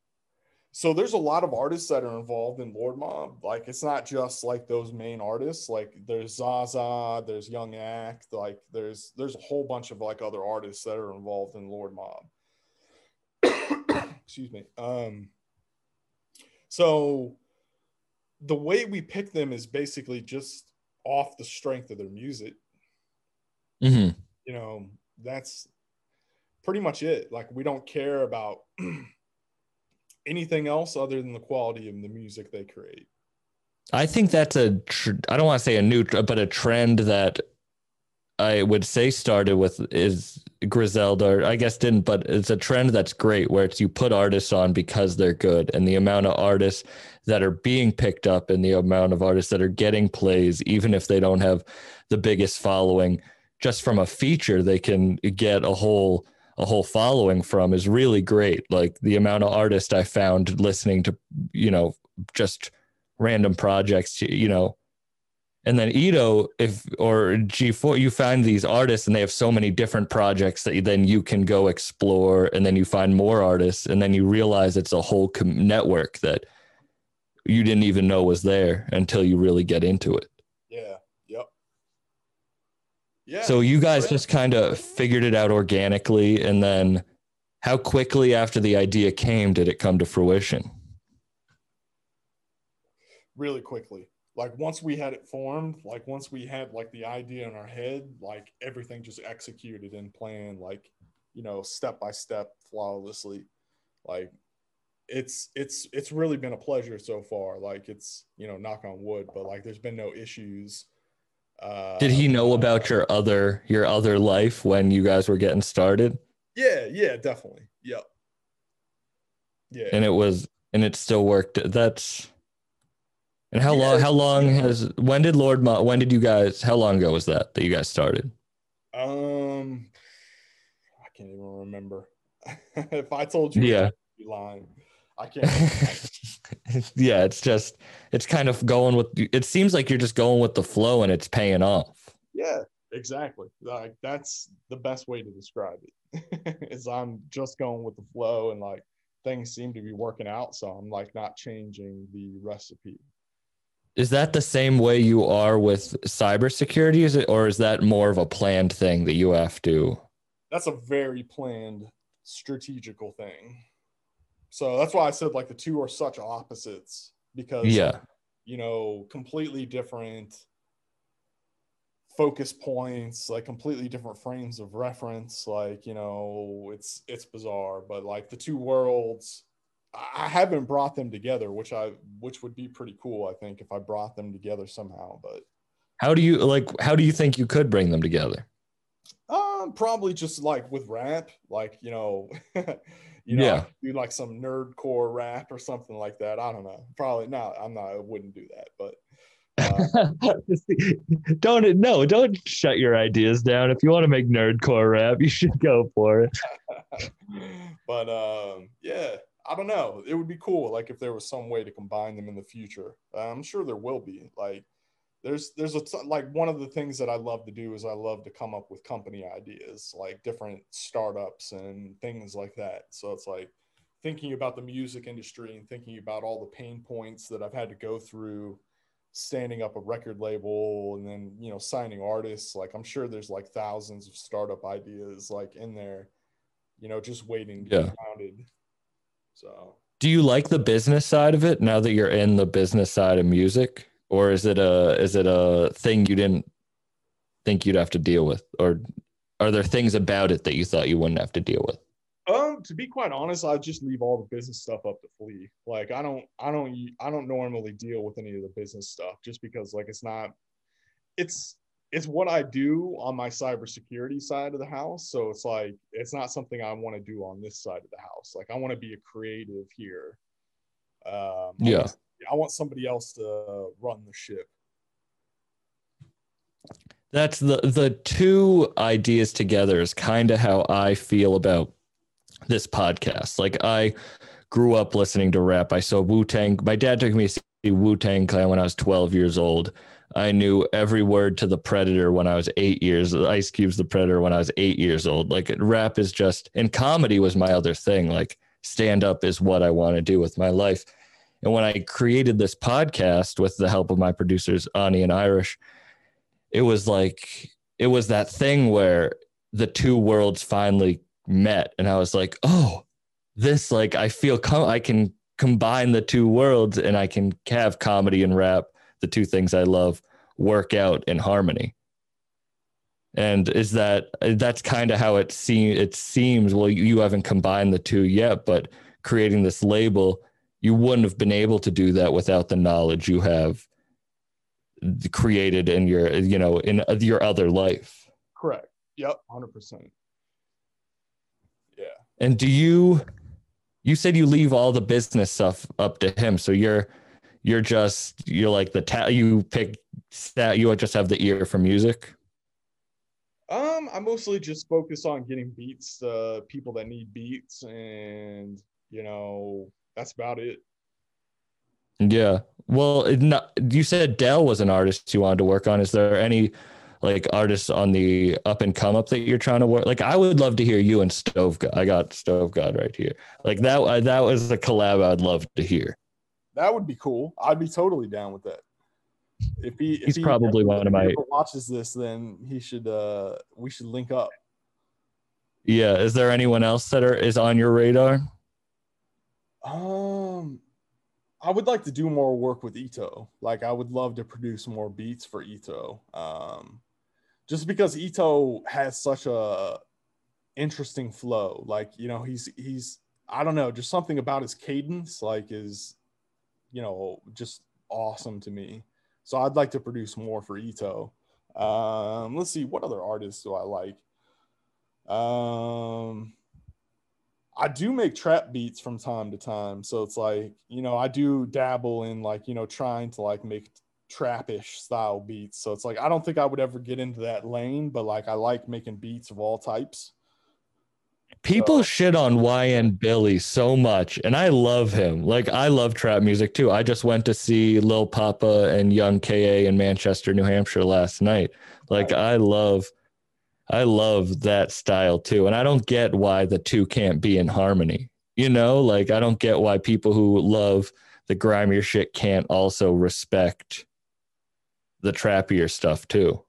so there's a lot of artists that are involved in Lord Mobb. Like it's not just like those main artists. Like there's Zaza, there's Young Act, like there's there's a whole bunch of like other artists that are involved in Lord Mobb. Excuse me. Um so the way we pick them is basically just off the strength of their music. hmm You know, that's pretty much it. Like we don't care about anything else other than the quality of the music they create. I think that's a. Tr- I don't want to say a new, tr- but a trend that I would say started with is Griselda. I guess didn't, but it's a trend that's great where it's you put artists on because they're good, and the amount of artists that are being picked up and the amount of artists that are getting plays, even if they don't have the biggest following, just from a feature they can get a whole a whole following from is really great. Like the amount of artists I found listening to, you know, just random projects, you know. And then Eto, if or G4, you find these artists and they have so many different projects that you, then you can go explore, and then you find more artists, and then you realize it's a whole com- network that you didn't even know was there until you really get into it. Yeah. Yep. Yeah. So you guys Right. just kind of figured it out organically, and then how quickly after the idea came did it come to fruition? really quickly. Like once we had it formed, like once we had like the idea in our head, like everything just executed and planned, like you know, step by step, flawlessly. Like it's it's it's really been a pleasure so far. Like it's you know, knock on wood, but like there's been no issues. Uh, Did he know about your other your other life when you guys were getting started? Yeah, yeah, definitely. Yep. Yeah. And it was and it still worked. That's and how long how long has when did Lord Mo, when did you guys how long ago was that that you guys started? Um, I can't even remember. if I told you, Yeah. you'd be lying. I can't. yeah, it's just it's kind of going with it seems like you're just going with the flow and it's paying off. yeah, exactly. Like that's the best way to describe it. is I'm just going with the flow and like things seem to be working out, so I'm like not changing the recipe. Is that the same way you are with cybersecurity? Is it or is that more of a planned thing that you have to That's a very planned, strategical thing. So that's why I said like the two are such opposites because Yeah. you know, completely different focus points, like completely different frames of reference. Like, you know, it's it's bizarre, but like the two worlds, I haven't brought them together, which I which would be pretty cool, I think, if I brought them together somehow. But How do you like how do you think you could bring them together? Um, probably just like with rap, like you know, you know, Yeah. do like some nerdcore rap or something like that. I don't know. Probably not. I'm not. I wouldn't do that. But uh, don't no, don't shut your ideas down. If you want to make nerdcore rap, you should go for it. but um, yeah, I don't know. It would be cool, like if there was some way to combine them in the future. I'm sure there will be. Like, there's there's a t- like one of the things that I love to do is I love to come up with company ideas, like different startups and things like that. So it's like thinking about the music industry and thinking about all the pain points that I've had to go through standing up a record label and then you know signing artists like i'm sure there's like thousands of startup ideas like in there you know just waiting to Yeah. be counted so Do you like the business side of it now that you're in the business side of music? Or is it a is it a thing you didn't think you'd have to deal with? Or are there things about it that you thought you wouldn't have to deal with? um to be quite honest i just leave all the business stuff up to flee like i don't i don't i don't normally deal with any of the business stuff just because like it's not it's it's what i do on my cybersecurity side of the house so it's like it's not something i want to do on this side of the house like i want to be a creative here um I Yeah. want- i want somebody else to run the ship That's the the two ideas together is kind of how I feel about this podcast. Like I grew up listening to rap. I saw Wu Tang. My dad took me to see Wu Tang Clan when I was 12 years old. I knew every word to the Predator when I was eight years. Ice Cube's the Predator when I was eight years old. Like rap is just, and comedy was my other thing. Like stand up is what I want to do with my life. And when I created this podcast with the help of my producers, Ani and Irish, it was like it was that thing where the two worlds finally met and i was like oh this like i feel com- i can combine the two worlds and i can have comedy and rap the two things i love work out in harmony. And is that that's kind of how it seems it seems. Well you haven't combined the two yet but creating this label you wouldn't have been able to do that without the knowledge you have created in your you know in your other life. Correct. Yep 100% yeah. And do you you said you leave all the business stuff up to him so you're you're just you're like the ta- you pick that you just have the ear for music Um, I mostly just focus on getting beats to people that need beats, and you know that's about it. yeah Well, it not, you said Del was an artist you wanted to work on. Is there any like artists on the up and come up that you're trying to work? Like, I would love to hear you and Stove God. I got Stove God right here. Like that. uh, That was a collab I'd love to hear. That would be cool. I'd be totally down with that. If he, if He's he probably one of if my- watches this, then he should. uh We should link up. Yeah. Is there anyone else that are is on your radar? Um, I would like to do more work with Eto. Like, I would love to produce more beats for Eto. Um, just because Eto has such a interesting flow. Like, you know, he's he's I don't know, just something about his cadence, like, is you know, just awesome to me. So I'd like to produce more for Eto. Um, let's see, what other artists do I like? Um, I do make trap beats from time to time. So it's like, you know, I do dabble in like, you know, trying to like make trappish style beats. So it's like, I don't think I would ever get into that lane, but like, I like making beats of all types. People So- shit on YN Billy so much, and I love him. Like I love trap music too. I just went to see Lil Papa and Young Ka in Manchester, New Hampshire last night. Like I love, I love that style too, and I don't get why the two can't be in harmony. You know, like I don't get why people who love the grimier shit can't also respect the trappier stuff too.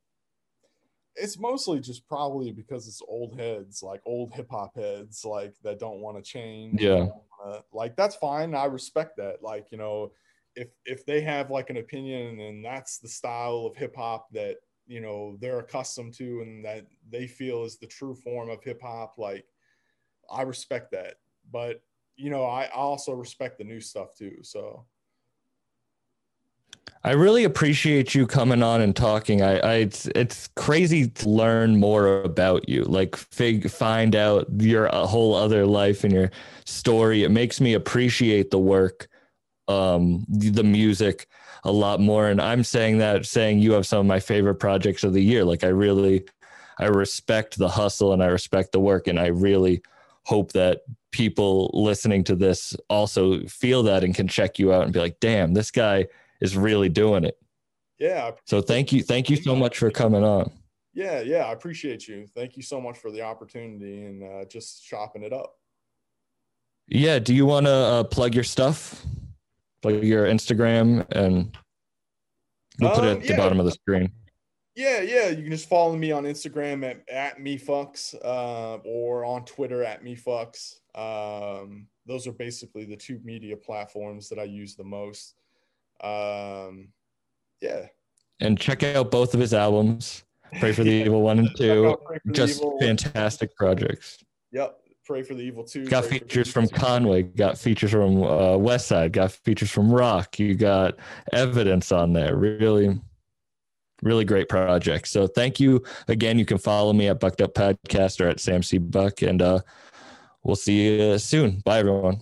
It's mostly just probably because it's old heads, like old hip hop heads, like that don't want to change. Yeah. wanna- like that's fine. I respect that. Like, you know, if if they have like an opinion and that's the style of hip hop that you know they're accustomed to and that they feel is the true form of hip hop, like I respect that. But you know, I, I also respect the new stuff too. So I really appreciate you coming on and talking. I, I it's it's crazy to learn more about you. Like fig, find out your uh, whole other life and your story. It makes me appreciate the work, um, the music a lot more. And I'm saying that saying you have some of my favorite projects of the year. Like I really, I respect the hustle and I respect the work, and I really hope that people listening to this also feel that and can check you out and be like, damn, this guy is really doing it. yeah, So thank you, thank you so much for coming on. yeah, yeah, I appreciate you. Thank you so much for the opportunity and uh, just chopping it up. Yeah, do you want to uh, plug your stuff, plug your Instagram, and we'll put it Um, at the bottom of the screen. Yeah, yeah. You can just follow me on Instagram at, at Mephux uh, or on Twitter at Mephux. Um, those are basically the two media platforms that I use the most. Um, yeah. And check out both of his albums. Pray for the Evil One and Two. out Pray for the Just fantastic projects. Yep. Pray for the evil two. Got Pray features from. Conway. Got features from uh, West Side. Got features from Rock. You got evidence on there. Really, really great project. So thank you again. You can follow me at Bucked Up Podcast or at Sam C Buck, and uh, we'll see you soon. Bye, everyone.